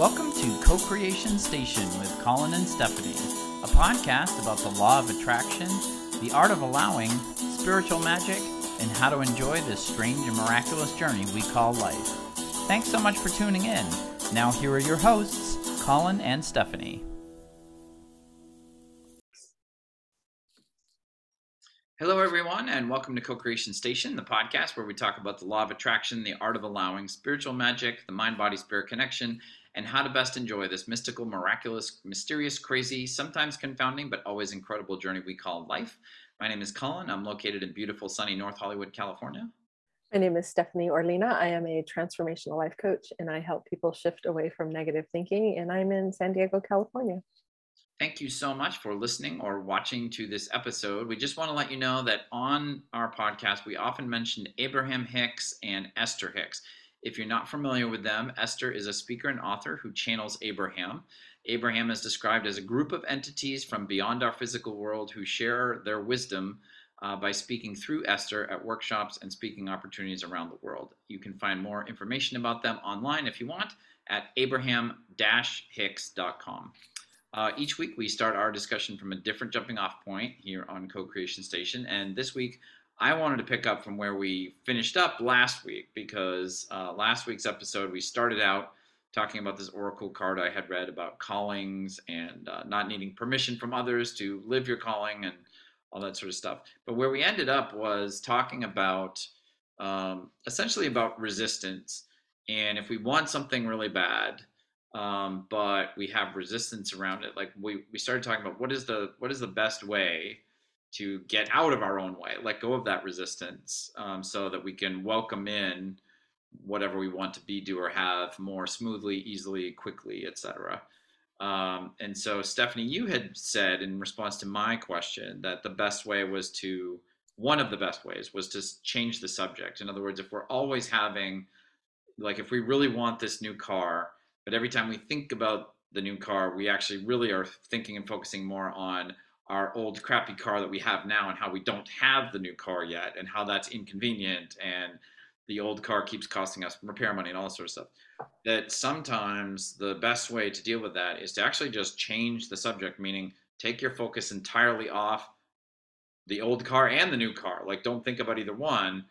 Welcome to Co Creation Station with Collin and Stephanie, a podcast about the law of attraction, the art of allowing, spiritual magic, and how to enjoy this strange and miraculous journey we call life. Thanks so much for tuning in. Now, here are your hosts, Collin and Stephanie. Hello, everyone, and welcome to Co Creation Station, the podcast where we talk about the law of attraction, the art of allowing, spiritual magic, the mind body spirit connection, and how to best enjoy this mystical, miraculous, mysterious, crazy, sometimes confounding, but always incredible journey we call life. My name is Collin. I'm located in beautiful, sunny North Hollywood, California. My name is Stephanie Orlina. I am a transformational life coach and I help people shift away from negative thinking, and I'm in San Diego, California. Thank you so much for listening or watching to this episode. We just want to let you know that on our podcast, we often mention Abraham Hicks and Esther Hicks. If you're not familiar with them, Esther is a speaker and author who channels Abraham. Abraham is described as a group of entities from beyond our physical world who share their wisdom uh, by speaking through Esther at workshops and speaking opportunities around the world. You can find more information about them online if you want at abraham-hicks.com. Uh, each week, we start our discussion from a different jumping off point here on Co Creation Station. And this week, I wanted to pick up from where we finished up last week because uh, last week's episode, we started out talking about this oracle card I had read about callings and uh, not needing permission from others to live your calling and all that sort of stuff. But where we ended up was talking about um, essentially about resistance. And if we want something really bad, um, but we have resistance around it. Like we, we started talking about what is the what is the best way to get out of our own way, let go of that resistance, um, so that we can welcome in whatever we want to be, do, or have more smoothly, easily, quickly, etc. Um, and so, Stephanie, you had said in response to my question that the best way was to one of the best ways was to change the subject. In other words, if we're always having, like, if we really want this new car but every time we think about the new car, we actually really are thinking and focusing more on our old crappy car that we have now and how we don't have the new car yet and how that's inconvenient and the old car keeps costing us repair money and all sort of stuff. That sometimes the best way to deal with that is to actually just change the subject, meaning take your focus entirely off the old car and the new car. Like, don't think about either one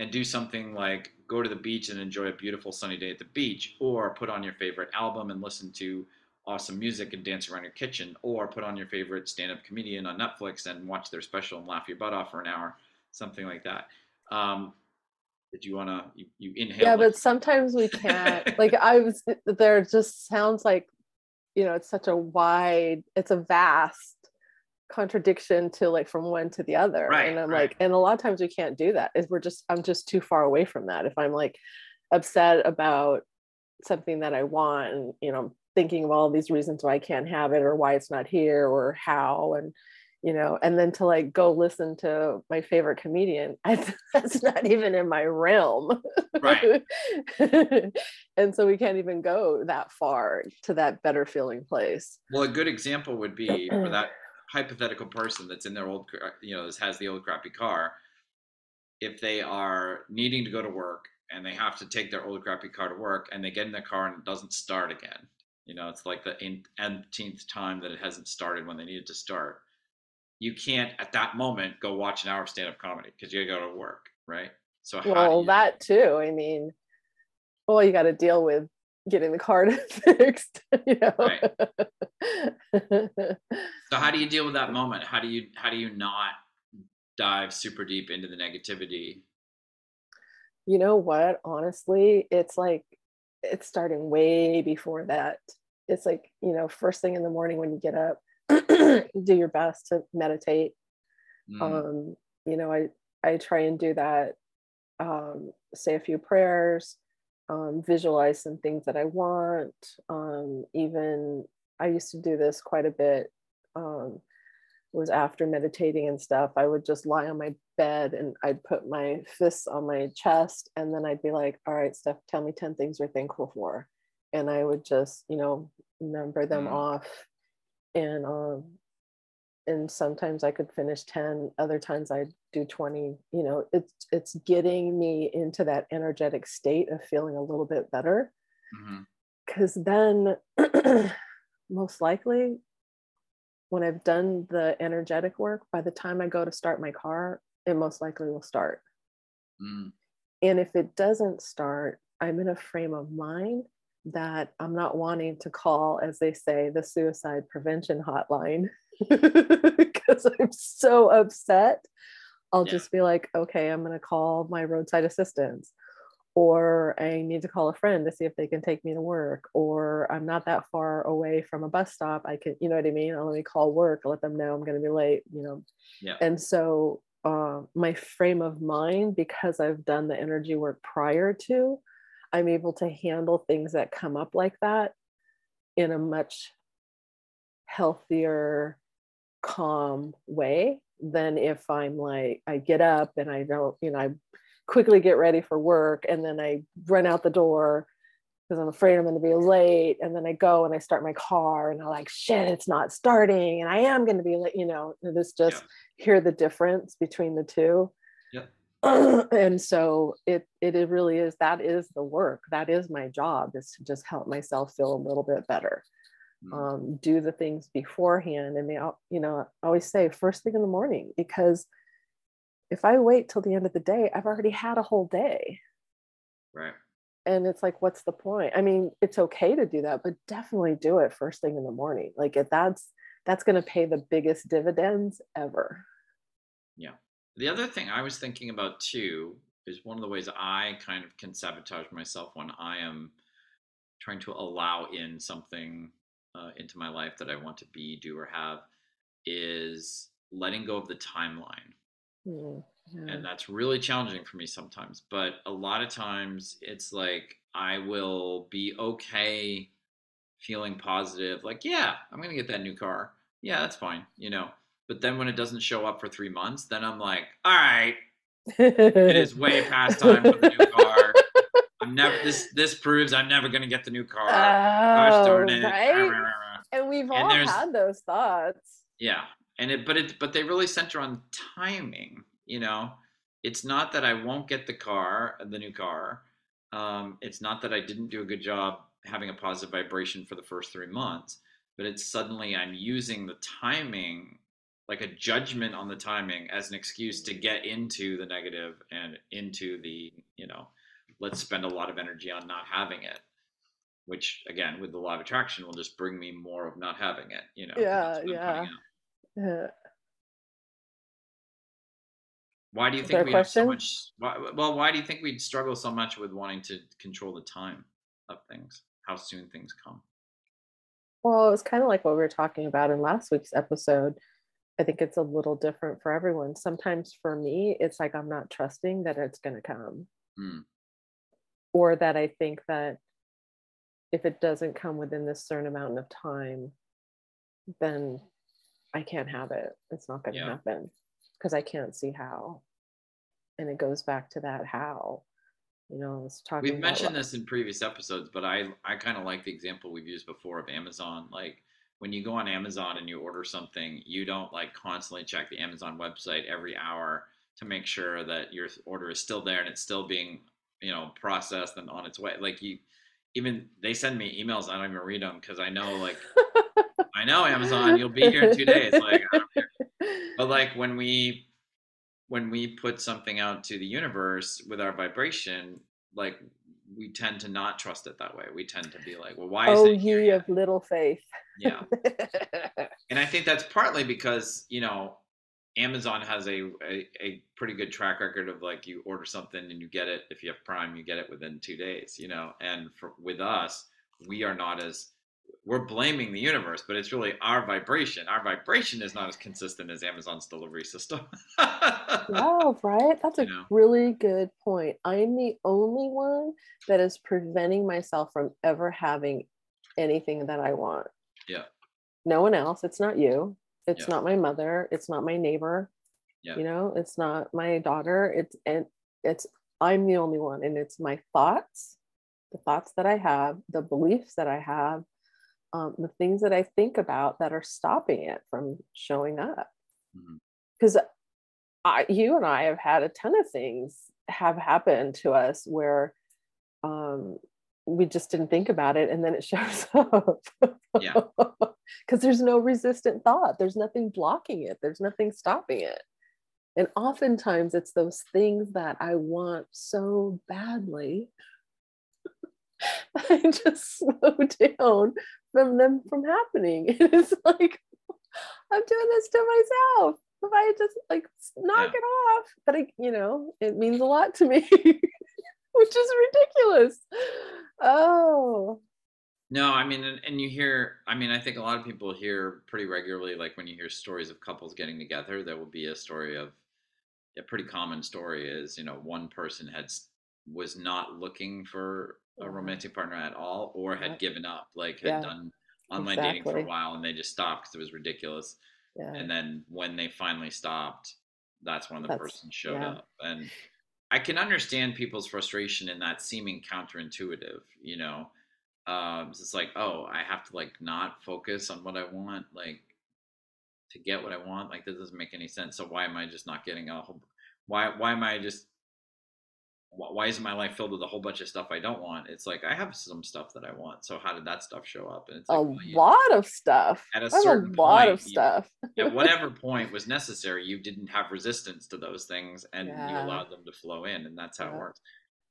and do something like go to the beach and enjoy a beautiful sunny day at the beach, or put on your favorite album and listen to awesome music and dance around your kitchen, or put on your favorite stand up comedian on Netflix and watch their special and laugh your butt off for an hour, something like that. Um, did you want to, you, you inhale? Yeah, but sometimes we can't. like, I was, there just sounds like, you know, it's such a wide, it's a vast contradiction to like from one to the other right, and i'm right. like and a lot of times we can't do that is we're just i'm just too far away from that if i'm like upset about something that i want and you know thinking of all these reasons why i can't have it or why it's not here or how and you know and then to like go listen to my favorite comedian I, that's not even in my realm. Right. And so we can't even go that far to that better feeling place. Well a good example would be for that hypothetical person that's in their old, you know, has the old crappy car, if they are needing to go to work and they have to take their old crappy car to work and they get in their car and it doesn't start again, you know, it's like the nth time that it hasn't started when they needed to start. You can't at that moment go watch an hour of stand up comedy because you gotta go to work, right? So well, you... that too. I mean, well, you got to deal with getting the car fixed. You know? Right. so how do you deal with that moment? How do you how do you not dive super deep into the negativity? You know what? Honestly, it's like it's starting way before that. It's like, you know, first thing in the morning when you get up, do your best to meditate. Mm. Um, you know, I I try and do that, um, say a few prayers, um, visualize some things that I want. Um, even I used to do this quite a bit. Um, was after meditating and stuff. I would just lie on my bed and I'd put my fists on my chest, and then I'd be like, "All right, Steph, tell me ten things you're thankful for," and I would just, you know, number them mm. off, and um, and sometimes I could finish 10, other times I'd do 20. You know, it's it's getting me into that energetic state of feeling a little bit better. because then most likely when I've done the energetic work, by the time I go to start my car, it most likely will start. Mm. And if it doesn't start, I'm in a frame of mind that I'm not wanting to call, as they say, the suicide prevention hotline because I'm so upset. I'll Yeah. just be like, okay, I'm going to call my roadside assistance, or I need to call a friend to see if they can take me to work, or I'm not that far away from a bus stop. I can, you know what I mean? I'll let me call work, let them know I'm going to be late, you know. Yeah. And so uh, my frame of mind, because I've done the energy work prior to, I'm able to handle things that come up like that in a much healthier, calm way than if I'm like, I get up and I don't, you know, I quickly get ready for work and then I run out the door because I'm afraid I'm going to be late. And then I go and I start my car and I'm like, shit, it's not starting. And I am going to be late, you know, this just hear the difference between the two. Yeah. and so it, it it really is that is the work that is my job is to just help myself feel a little bit better Mm. um, do the things beforehand and they you know I always say first thing in the morning because if i wait till the end of the day i've already had a whole day Right. and it's like what's the point i mean it's okay to do that but definitely do it first thing in the morning like if that's that's going to pay the biggest dividends ever Yeah. The other thing I was thinking about too is one of the ways I kind of can sabotage myself when I am trying to allow in something uh, into my life that I want to be, do, or have is letting go of the timeline. Mm, yeah. And that's really challenging for me sometimes. But a lot of times it's like I will be okay feeling positive, like, yeah, I'm going to get that new car. Yeah, that's fine, you know. But then when it doesn't show up for three months, then I'm like, all right, it is way past time for the new car. I'm never this this proves I'm never gonna get the new car. Gosh Oh, darn it. right? And we've all had those thoughts. Yeah. And it but it but they really center on timing, you know. It's not that I won't get the car, the new car. Um, it's not that I didn't do a good job having a positive vibration for the first three months, but it's suddenly I'm using the timing like a judgment on the timing as an excuse to get into the negative and into the you know let's spend a lot of energy on not having it which again with the law of attraction will just bring me more of not having it you know Yeah, that's what I'm yeah. Uh, why do you think we have so much why, well why do you think we struggle so much with wanting to control the time of things how soon things come well, it's kind of like what we were talking about in last week's episode. I think it's a little different for everyone. Sometimes for me, it's like I'm not trusting that it's going to come, Hmm. or that I think that if it doesn't come within this certain amount of time, then I can't have it. It's not going to Yeah. happen because I can't see how. And it goes back to that how. You know, I talking. We've mentioned this in previous episodes, but I I kind of like the example we've used before of Amazon. Like when you go on Amazon and you order something, you don't like constantly check the Amazon website every hour to make sure that your order is still there and it's still being you know processed and on its way. Like you, even they send me emails. I don't even read them because I know like I know Amazon, you'll be here in two days. Like I don't care. But like when we when we put something out to the universe with our vibration, like we tend to not trust it that way. We tend to be like, well, why is oh, it here ye yet? of little faith. Yeah. And I think that's partly because, you know, Amazon has a, a, a pretty good track record of like you order something and you get it if you have Prime, you get it within two days, you know. And for with us, we are not as we're blaming the universe, but it's really our vibration. Our vibration is not as consistent as Amazon's delivery system. Wow, right? That's a You know. really good point. I'm the only one that is preventing myself from ever having anything that I want. Yeah. No one else. It's not you. It's Yeah. not my mother. It's not my neighbor. Yeah. You know, it's not my daughter. It's and it's I'm the only one. And it's my thoughts, the thoughts that I have, the beliefs that I have, um, the things that I think about that are stopping it from showing up. Because I, you and I have had a ton of things have happened to us where um, we just didn't think about it and then it shows up. Yeah. because there's no resistant thought. There's nothing blocking it. There's nothing stopping it. And oftentimes it's those things that i want so badly i just slow down from them from happening. It's like i'm doing this to myself. If i just like knock Yeah. it off. But i you know it means a lot to me which is ridiculous. Oh. No, I mean, and, and you hear, I mean, I think a lot of people hear pretty regularly, like when you hear stories of couples getting together, there will be a story of, a pretty common story is, you know, one person had, was not looking for a Mhm. romantic partner at all or had given up, like had Yeah, done online dating for a while and they just stopped because it was ridiculous. yeah And then when they finally stopped, that's when the That's- person showed yeah. up. And I can understand people's frustration in that seeming counterintuitive, you know. Um, it's like, oh, I have to like not focus on what I want, like to get what I want. Like this doesn't make any sense. So why am I just not getting a whole? Why why am I just? Wh- Why isn't my life filled with a whole bunch of stuff I don't want? It's like I have some stuff that I want. So how did that stuff show up? And it's a well, you- lot of stuff At a have certain a lot of point, you- stuff at whatever point was necessary, you didn't have resistance to those things and you allowed them to flow in, and that's how it works.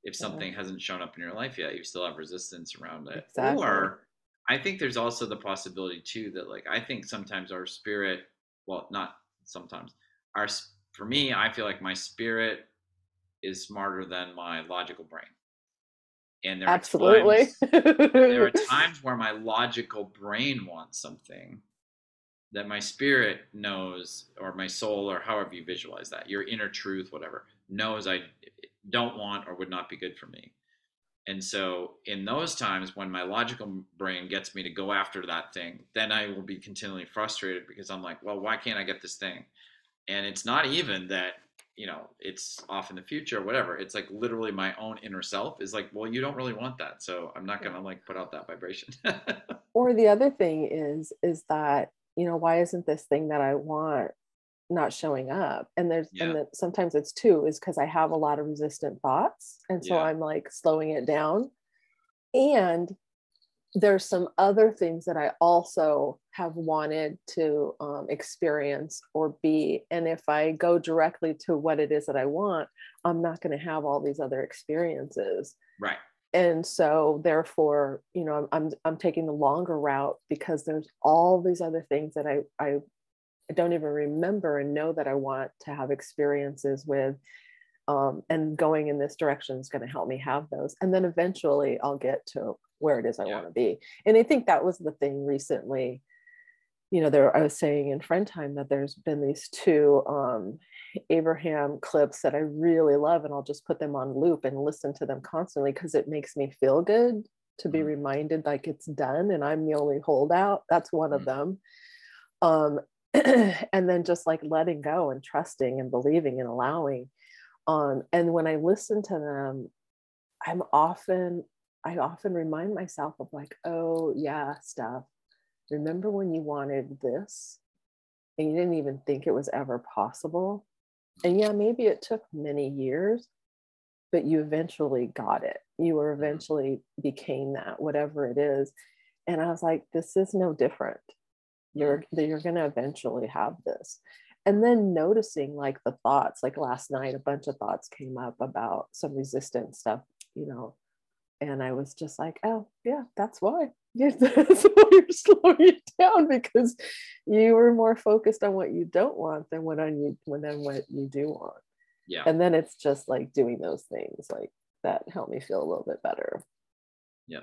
If Yeah. something hasn't shown up in your life yet, you still have resistance around it. Exactly. Or I think there's also the possibility too that like I think sometimes our spirit, well, not sometimes, our for me, I feel like my spirit is smarter than my logical brain. And there are absolutely. times- there are times where my logical brain wants something that my spirit knows or my soul or however you visualize that your inner truth whatever knows i don't want or would not be good for me. And so in those times when my logical brain gets me to go after that thing then i will be continually frustrated because i'm like well why can't i get this thing? And it's not even that you know it's off in the future or whatever. It's like literally my own inner self is like well you don't really want that so i'm not gonna like put out that vibration. Or the other thing is is that you know why isn't this thing that i want not showing up? And there's Yeah. and that sometimes it's two is because i have a lot of resistant thoughts and so Yeah. i'm like slowing it down. And there's some other things that i also have wanted to um, experience or be and if i go directly to what it is that i want i'm not going to have all these other experiences. Right. And so therefore you know I'm, I'm i'm taking the longer route because there's all these other things that i i don't even remember and know that i want to have experiences with um, and going in this direction is going to help me have those. And then eventually i'll get to where it is i Yeah. want to be and i think that was the thing recently you know there i was saying in friend time that there's been these two um, abraham clips that i really love and i'll just put them on loop and listen to them constantly because it makes me feel good to be Mhm. reminded like it's done and i'm the only holdout that's one of Mhm. them um, and then just like letting go and trusting and believing and allowing um, and when i listen to them i'm often i often remind myself of like oh yeah Steph. Remember when you wanted this and you didn't even think it was ever possible? And yeah maybe it took many years but you eventually got it. You were mm-hmm. eventually became that whatever it is. And i was like this is no different. You're mm-hmm. you're going to eventually have this. And then noticing like the thoughts like last night a bunch of thoughts came up about some resistant stuff you know and i was just like oh yeah that's why. Yeah, that's why you're slowing it down because you were more focused on what you don't want than what on you than what you do want. Yeah. And then it's just like doing those things like that help me feel a little bit better. Yeah.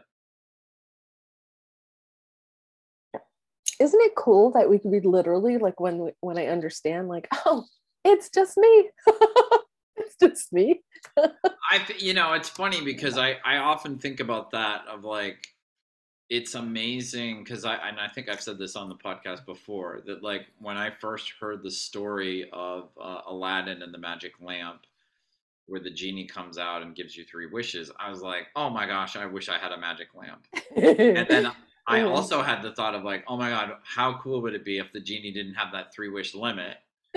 isn't it cool that we could be literally like when when i understand like oh it's just me just me. I you know it's funny because I I often think about that of like it's amazing because I and I think I've said this on the podcast before that like when I first heard the story of uh, Aladdin and the magic lamp where the genie comes out and gives you three wishes I was like oh my gosh I wish I had a magic lamp. And then I Mhm. also had the thought of like oh my god how cool would it be if the genie didn't have that three wish limit?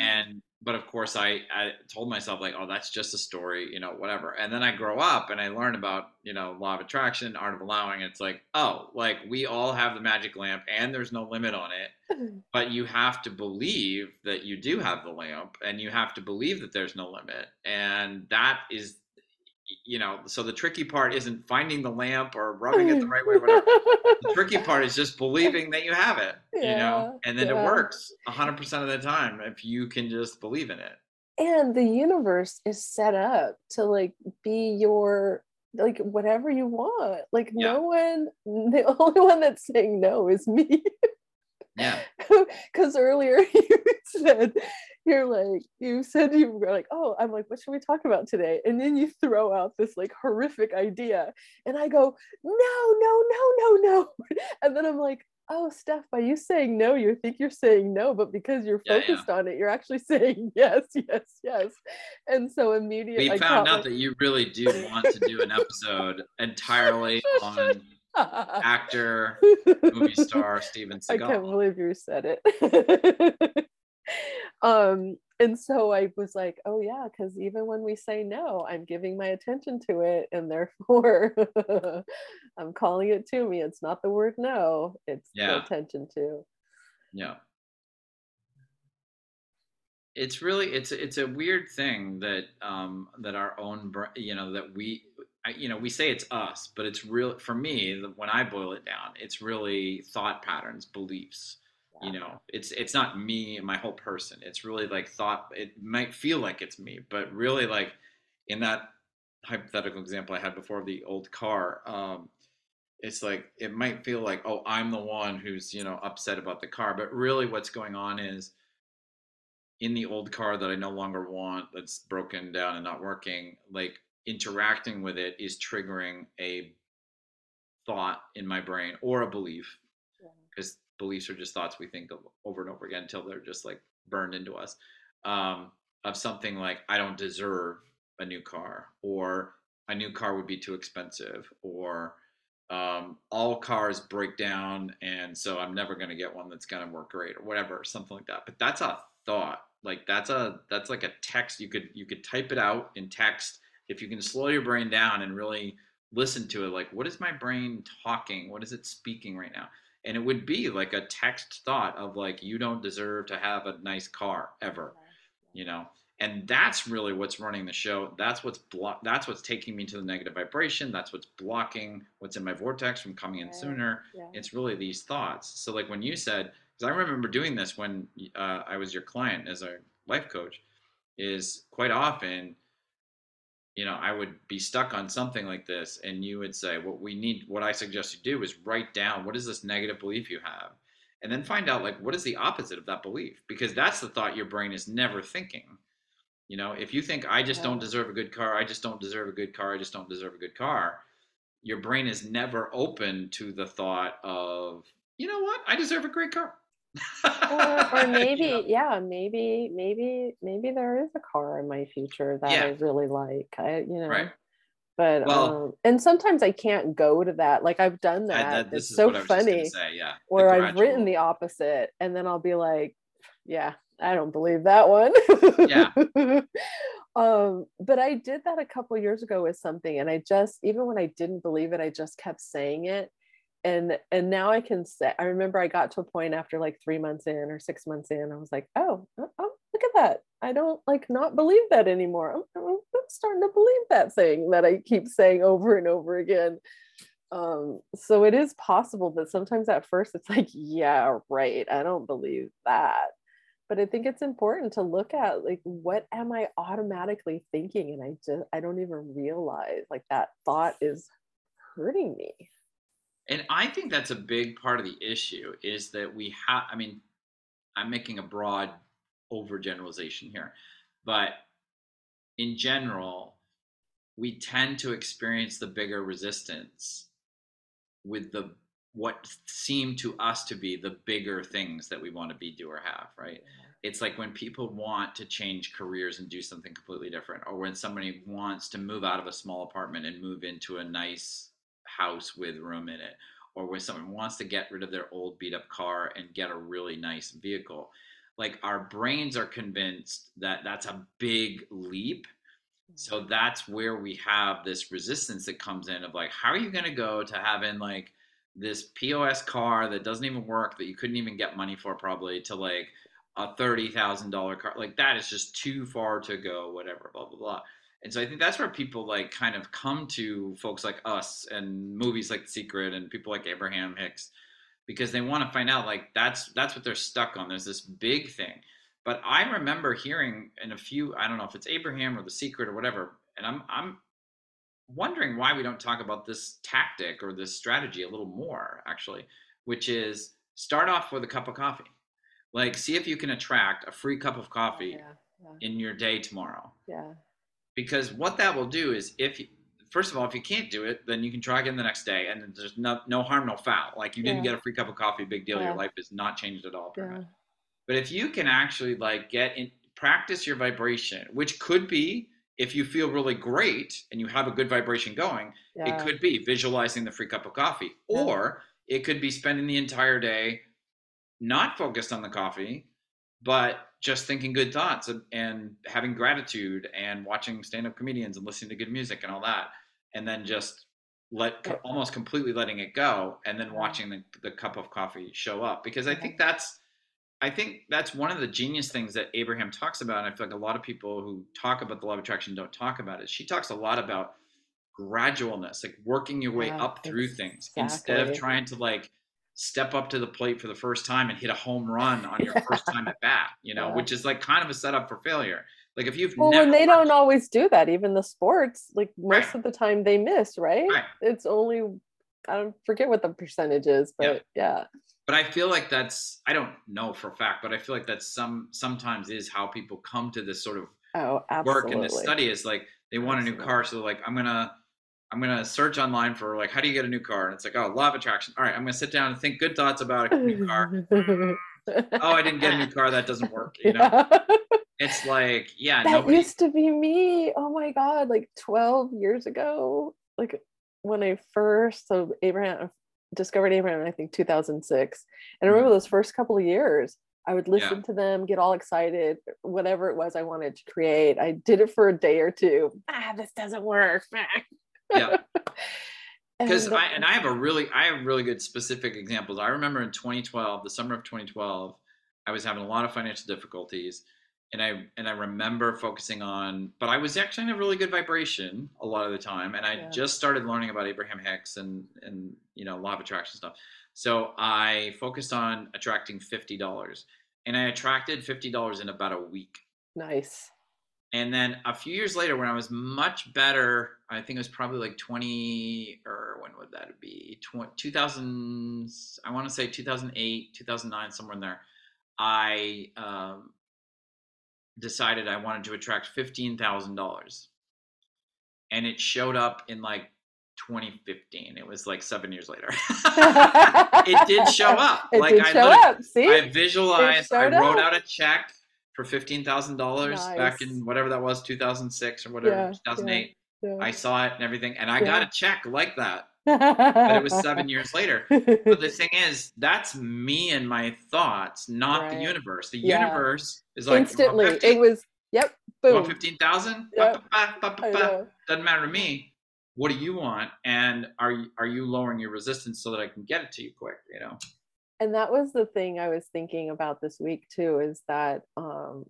And but of course I, I told myself like oh that's just a story you know whatever. And then i grow up and i learn about you know law of attraction art of allowing it's like oh like we all have the magic lamp and there's no limit on it but you have to believe that you do have the lamp and you have to believe that there's no limit. And that is you know so the tricky part isn't finding the lamp or rubbing it the mm. right way whatever. The tricky part is just believing that you have it yeah, you know and then yeah. it works 100% of the time if you can just believe in it. And the universe is set up to like be your like whatever you want. Like yeah. no one the only one that's saying no is me. Yeah. Because earlier you said you're like you said you were like oh i'm like what should we talk about today? And then you throw out this like horrific idea and i go no no no no no. And then i'm like oh steph by you saying no you think you're saying no but because you're focused yeah, yeah. on it you're actually saying yes yes yes. And so immediately we found out that you really do want to do an episode entirely on actor movie star steven seagal i can't believe you said it um and so i was like oh yeah because even when we say no i'm giving my attention to it and therefore i'm calling it to me. It's not the word no it's yeah. the attention to. Yeah. It's really it's it's a weird thing that um that our own you know that we you know we say it's us but it's real for me when i boil it down it's really thought patterns beliefs you know it's it's not me and my whole person. It's really like thought it might feel like it's me but really like in that hypothetical example i had before of the old car um it's like it might feel like oh i'm the one who's you know upset about the car but really what's going on is in the old car that i no longer want that's broken down and not working like interacting with it is triggering a thought in my brain or a belief because beliefs are just thoughts we think of over and over again until they're just like burned into us um, of something like i don't deserve a new car or a new car would be too expensive or um, all cars break down and so i'm never going to get one that's going to work great or whatever something like that. But that's a thought like that's a that's like a text you could you could type it out in text. If you can slow your brain down and really listen to it like what is my brain talking? What is it speaking right now and it would be like a text thought of like you don't deserve to have a nice car ever you know? And that's really what's running the show. That's what's block that's what's taking me to the negative vibration. That's what's blocking what's in my vortex from coming in sooner. yeah. it's really these thoughts. So like when you said because i remember doing this when uh, i was your client as a life coach is quite often you know, I would be stuck on something like this, and you would say, What we need, what I suggest you do is write down what is this negative belief you have, and then find out, like, what is the opposite of that belief? Because that's the thought your brain is never thinking. You know, if you think, I just don't deserve a good car, I just don't deserve a good car, I just don't deserve a good car, your brain is never open to the thought of, you know what, I deserve a great car or, or maybe you know? yeah maybe maybe maybe there is a car in my future that yeah. i really like i you know right. but well, um, and sometimes i can't go to that like i've done that, I, that it's so funny say, yeah where i've written the opposite and then i'll be like yeah i don't believe that one yeah um but i did that a couple years ago with something and i just even when i didn't believe it i just kept saying it and and now i can say i remember i got to a point after like three months in or six months in i was like oh, oh, oh look at that. I don't like not believe that anymore. I'm, I'm, starting to believe that thing that i keep saying over and over again. Um so it is possible that sometimes at first it's like yeah right i don't believe that. But i think it's important to look at like what am i automatically thinking? And i just i don't even realize like that thought is hurting me and I think that's a big part of the issue is that we have, I mean, I'm making a broad overgeneralization here, but in general, we tend to experience the bigger resistance with the what seem to us to be the bigger things that we want to be, do, or have, right? Mm-hmm. It's like when people want to change careers and do something completely different, or when somebody wants to move out of a small apartment and move into a nice house with room in it, or when someone wants to get rid of their old beat up car and get a really nice vehicle. like our brains are convinced that that's a big leap. So mm. that's where we have this resistance that comes in of like how are you going to go to having like this pos car that doesn't even work that you couldn't even get money for probably to like a $30000 car? Like that is just too far to go whatever blah blah blah and so i think that's where people like kind of come to folks like us and movies like the secret and people like abraham hicks because they want to find out like that's that's what they're stuck on. There's this big thing. But i remember hearing in a few i don't know if it's abraham or the secret or whatever and i'm i'm wondering why we don't talk about this tactic or this strategy a little more actually which is start off with a cup of coffee. Like see if you can attract a free cup of coffee yeah, yeah, in your day tomorrow. Yeah. Because what that will do is if you, first of all if you can't do it then you can try again the next day and there's no, no harm no foul like you didn't get a free cup of coffee big deal Yeah. your life is not changed at all yeah. but if you can actually like get in practice your vibration which could be if you feel really great and you have a good vibration going yeah. it could be visualizing the free cup of coffee Yeah. or it could be spending the entire day not focused on the coffee but just thinking good thoughts and, having gratitude and watching stand-up comedians and listening to good music and all that. And then just let almost completely letting it go and then mm-hmm. watching the, the cup of coffee show up. Because i mm-hmm. think that's i think that's one of the genius things that abraham talks about and i feel like a lot of people who talk about the law of attraction don't talk about it. She talks a lot about gradualness like working your way Yeah, up through things instead of trying to like step up to the plate for the first time and hit a home run on your Yeah. first time at bat you know Yeah. which is like kind of a setup for failure like if you've Well, and they don't always do that. Even the sports, like most Right. of the time, they miss. Right? Right. It's only I don't forget what the percentage is, Yeah. but yeah, but i feel like that's i don't know for a fact but i feel like that's some sometimes is how people come to this sort of oh, work and this study is like they want a new car so they're like i'm gonna i'm gonna search online for like how do you get a new car and it's like oh law of attraction all right i'm gonna sit down and think good thoughts about a new car oh i didn't get a new car that doesn't work you know Yeah. it's like yeah that nobody used to be me. Oh my god, like 12 years ago. Like when I first so Abraham discovered Abraham, I think 2006. And I remember those first couple of years, I would listen to them, get all excited, whatever it was I wanted to create. I did it for a day or two. Ah, this doesn't work. yeah because And, I and I have a really I have really good specific examples. I remember in 2012, the summer of 2012, I was having a lot of financial difficulties, and I and I remember focusing on, but I was actually in a really good vibration a lot of the time, and I Yeah. just started learning about Abraham Hicks and and you know law of attraction stuff. So I focused on attracting fifty dollars, and I attracted fifty dollars in about a week. nice. And then a few years later, when I was much better, I think it was probably like 20, or when would that be? 20, 2000, I want to say 2008, 2009, somewhere in there. I um, decided I wanted to attract $15,000. And it showed up in like 2015. It was like seven years later. it did show up. It like did I show looked- up. See? I visualized. I wrote up. out a check for fifteen thousand dollars back in whatever that was, two thousand six or whatever, Yeah, two thousand eight. Yeah. I saw it and everything, and I got a check like that, but it was seven years later. But the thing is, that's me and my thoughts, not the universe. The Yeah. universe is like Instantly, it was, yep, boom. fifteen thousand? Yep. Doesn't matter to me. What do you want? And are you, are you lowering your resistance so that I can get it to you quick? You know. And that was the thing I was thinking about this week too is that um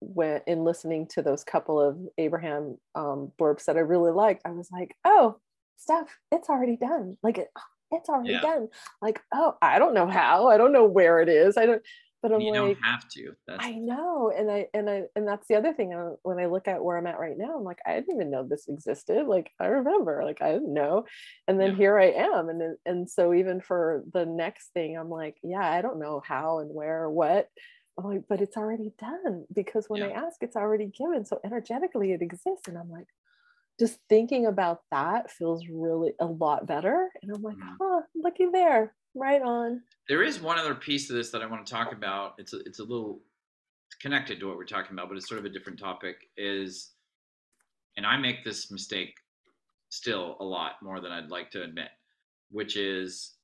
when in listening to those couple of Abraham um blurbs that I really liked, I was like, oh, Steph, it's already done. Like it, it's already Yeah. done. Like, oh, I don't know how, I don't know where it is. I don't, but I'm you like, don't have to. That's I know, and I and I and that's the other thing. uh, When I look at where I'm at right now, I'm like, I didn't even know this existed. Like I remember, like I didn't know, and then Yeah. here I am, and and so even for the next thing, I'm like, yeah, I don't know how and where or what. I'm like, but it's already done because when I ask, it's already given. So energetically, it exists, and I'm like, just thinking about that feels really a lot better. And I'm like, Mhm. huh, looky there, right on. There is one other piece to this that I want to talk about. It's a, it's a little connected to what we're talking about, but it's sort of a different topic. Is and I make this mistake still a lot more than I'd like to admit, which is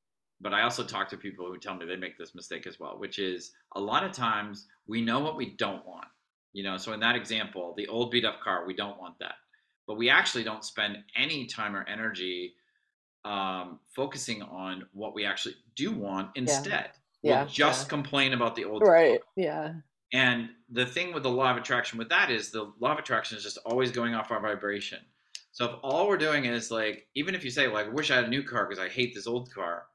but I also talk to people who tell me they make this mistake as well, which is a lot of times we know what we don't want. You know, so in that example, the old beat up car, we don't want that. But we actually don't spend any time or energy um, focusing on what we actually do want instead. Yeah. We'll just yeah. complain about the old Right. Yeah. And the thing with the law of attraction with that is the law of attraction is just always going off our vibration. So if all we're doing is like, even if you say like, I wish I had a new car because I hate this old car,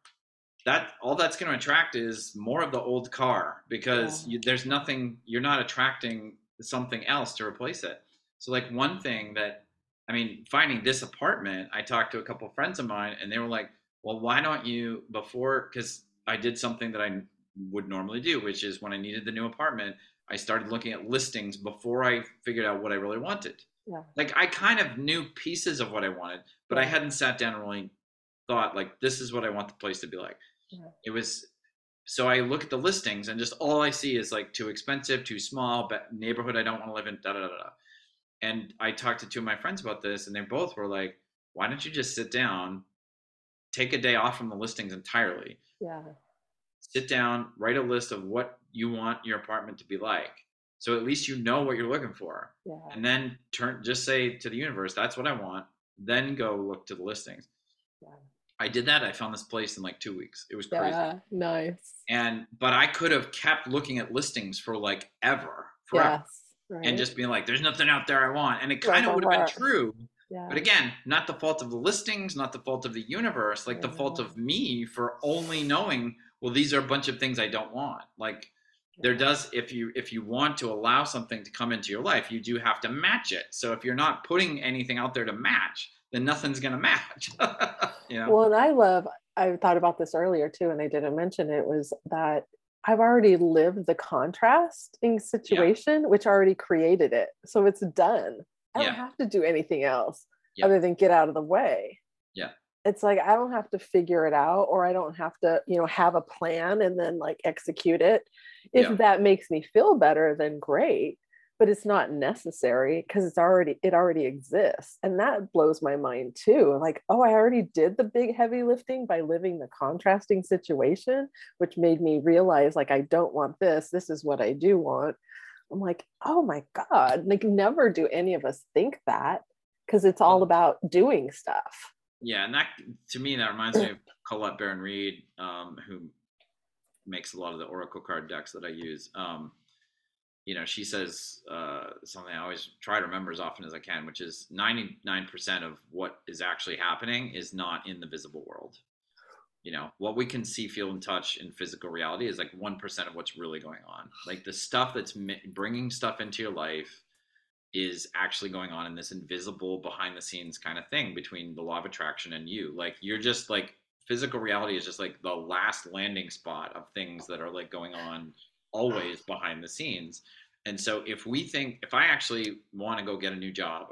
that all that's going to attract is more of the old car because Yeah. you, there's nothing you're not attracting something else to replace it. So like one thing that I mean, finding this apartment, I talked to a couple of friends of mine and they were like, "Well, why don't you before cuz I did something that I would normally do, which is when I needed the new apartment, I started looking at listings before I figured out what I really wanted. Yeah. Like I kind of knew pieces of what I wanted, but I hadn't sat down and really thought like this is what I want the place to be like. Yeah. It was so I look at the listings and just all I see is like too expensive, too small, but neighborhood I don't want to live in, da da da da. And I talked to two of my friends about this, and they both were like, "Why don't you just sit down, take a day off from the listings entirely, Yeah. sit down, write a list of what you want your apartment to be like, so at least you know what you're looking for, Yeah. and then turn just say to the universe, that's what I want. Then go look to the listings. Yeah. I did that. I found this place in like two weeks. It was crazy. Yeah. Nice. And but I could have kept looking at listings for like ever, forever, Yes. Right. and just being like, "There's nothing out there I want," and it kind of would have been true. yeah. But again, not the fault of the listings, not the fault of the universe, like the fault of me for only knowing, well, these are a bunch of things I don't want. Like there does if you if you want to allow something to come into your life, you do have to match it. So if you're not putting anything out there to match, then nothing's gonna match. you know? Well, and I love, I thought about this earlier too, and I didn't mention it, was that I've already lived the contrasting situation, which already created it. So it's done. I don't Yeah. have to do anything else Yeah. other than get out of the way. Yeah. It's like I don't have to figure it out or I don't have to, you know, have a plan and then like execute it. If Yeah. that makes me feel better, then great. But it's not necessary because it's already it already exists. And that blows my mind too. Like, oh, I already did the big heavy lifting by living the contrasting situation, which made me realize like I don't want this. This is what I do want. I'm like, oh my God. Like never do any of us think that because it's all about doing stuff. Yeah, and that to me that reminds me of Colette Baron-Reid, um, who makes a lot of the Oracle card decks that I use. Um, you know, she says uh, something I always try to remember as often as I can, which is ninety nine percent of what is actually happening is not in the visible world. You know, what we can see, feel, and touch in physical reality is like one percent of what's really going on. Like the stuff that's bringing stuff into your life is actually going on in this invisible behind the scenes kind of thing between the law of attraction and you like you're just like physical reality is just like the last landing spot of things that are like going on always behind the scenes. And so if we think if i actually want to go get a new job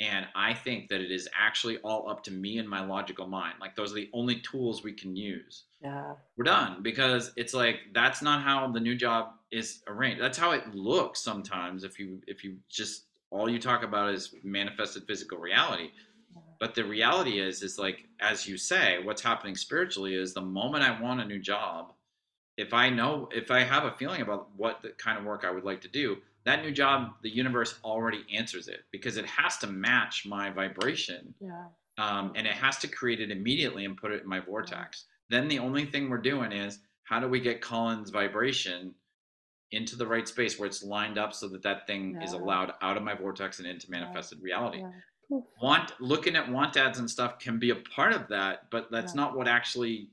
and i think that it is actually all up to me and my logical mind like those are the only tools we can use Yeah. we're done. Because it's like that's not how the new job is arranged. That's how it looks sometimes if you if you just all you talk about is manifested physical reality. But the reality is is like as you say what's happening spiritually is the moment i want a new job if i know if i have a feeling about what the kind of work i would like to do that new job the universe already answers it because it has to match my vibration Yeah. um, and it has to create it immediately and put it in my vortex. Then the only thing we're doing is how do we get Collin's vibration into the right space where it's lined up so that that thing is allowed out of my vortex and into manifested reality. Yeah. Want looking at want ads and stuff can be a part of that, but that's Yeah. not what actually.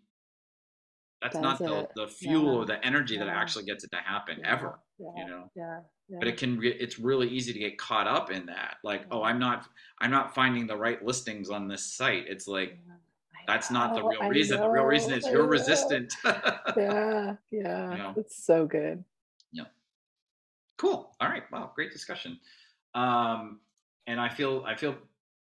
That's not the, it. the fuel Yeah. or the energy that actually gets it to happen Yeah. ever. Yeah. You know Yeah. Yeah. but it can re- it's really easy to get caught up in that like oh i'm not i'm not finding the right listings on this site it's like Yeah. That's not the real I reason the real reason is I you're know. resistant Yeah. Yeah. know? It's so good. Yeah cool all right wow great discussion um and i feel i feel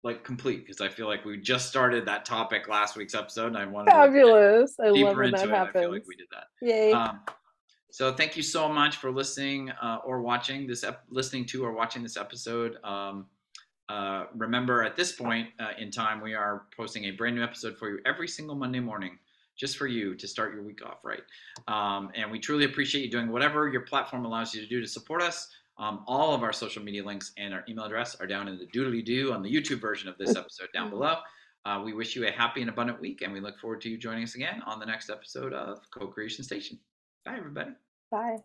like complete because i feel like we just started that topic last week's episode and i wanted Fabulous. I to get love when that it i happens. feel like we did that Yay. Um, so thank you so much for listening uh, or watching this, ep- listening to or watching this episode. Um, uh, remember, at this point uh, in time, we are posting a brand new episode for you every single Monday morning, just for you to start your week off right. Um, and we truly appreciate you doing whatever your platform allows you to do to support us. Um, all of our social media links and our email address are down in the doodly doo on the YouTube version of this episode down below. Uh, we wish you a happy and abundant week, and we look forward to you joining us again on the next episode of Co Creation Station. Bye, everybody. Bye.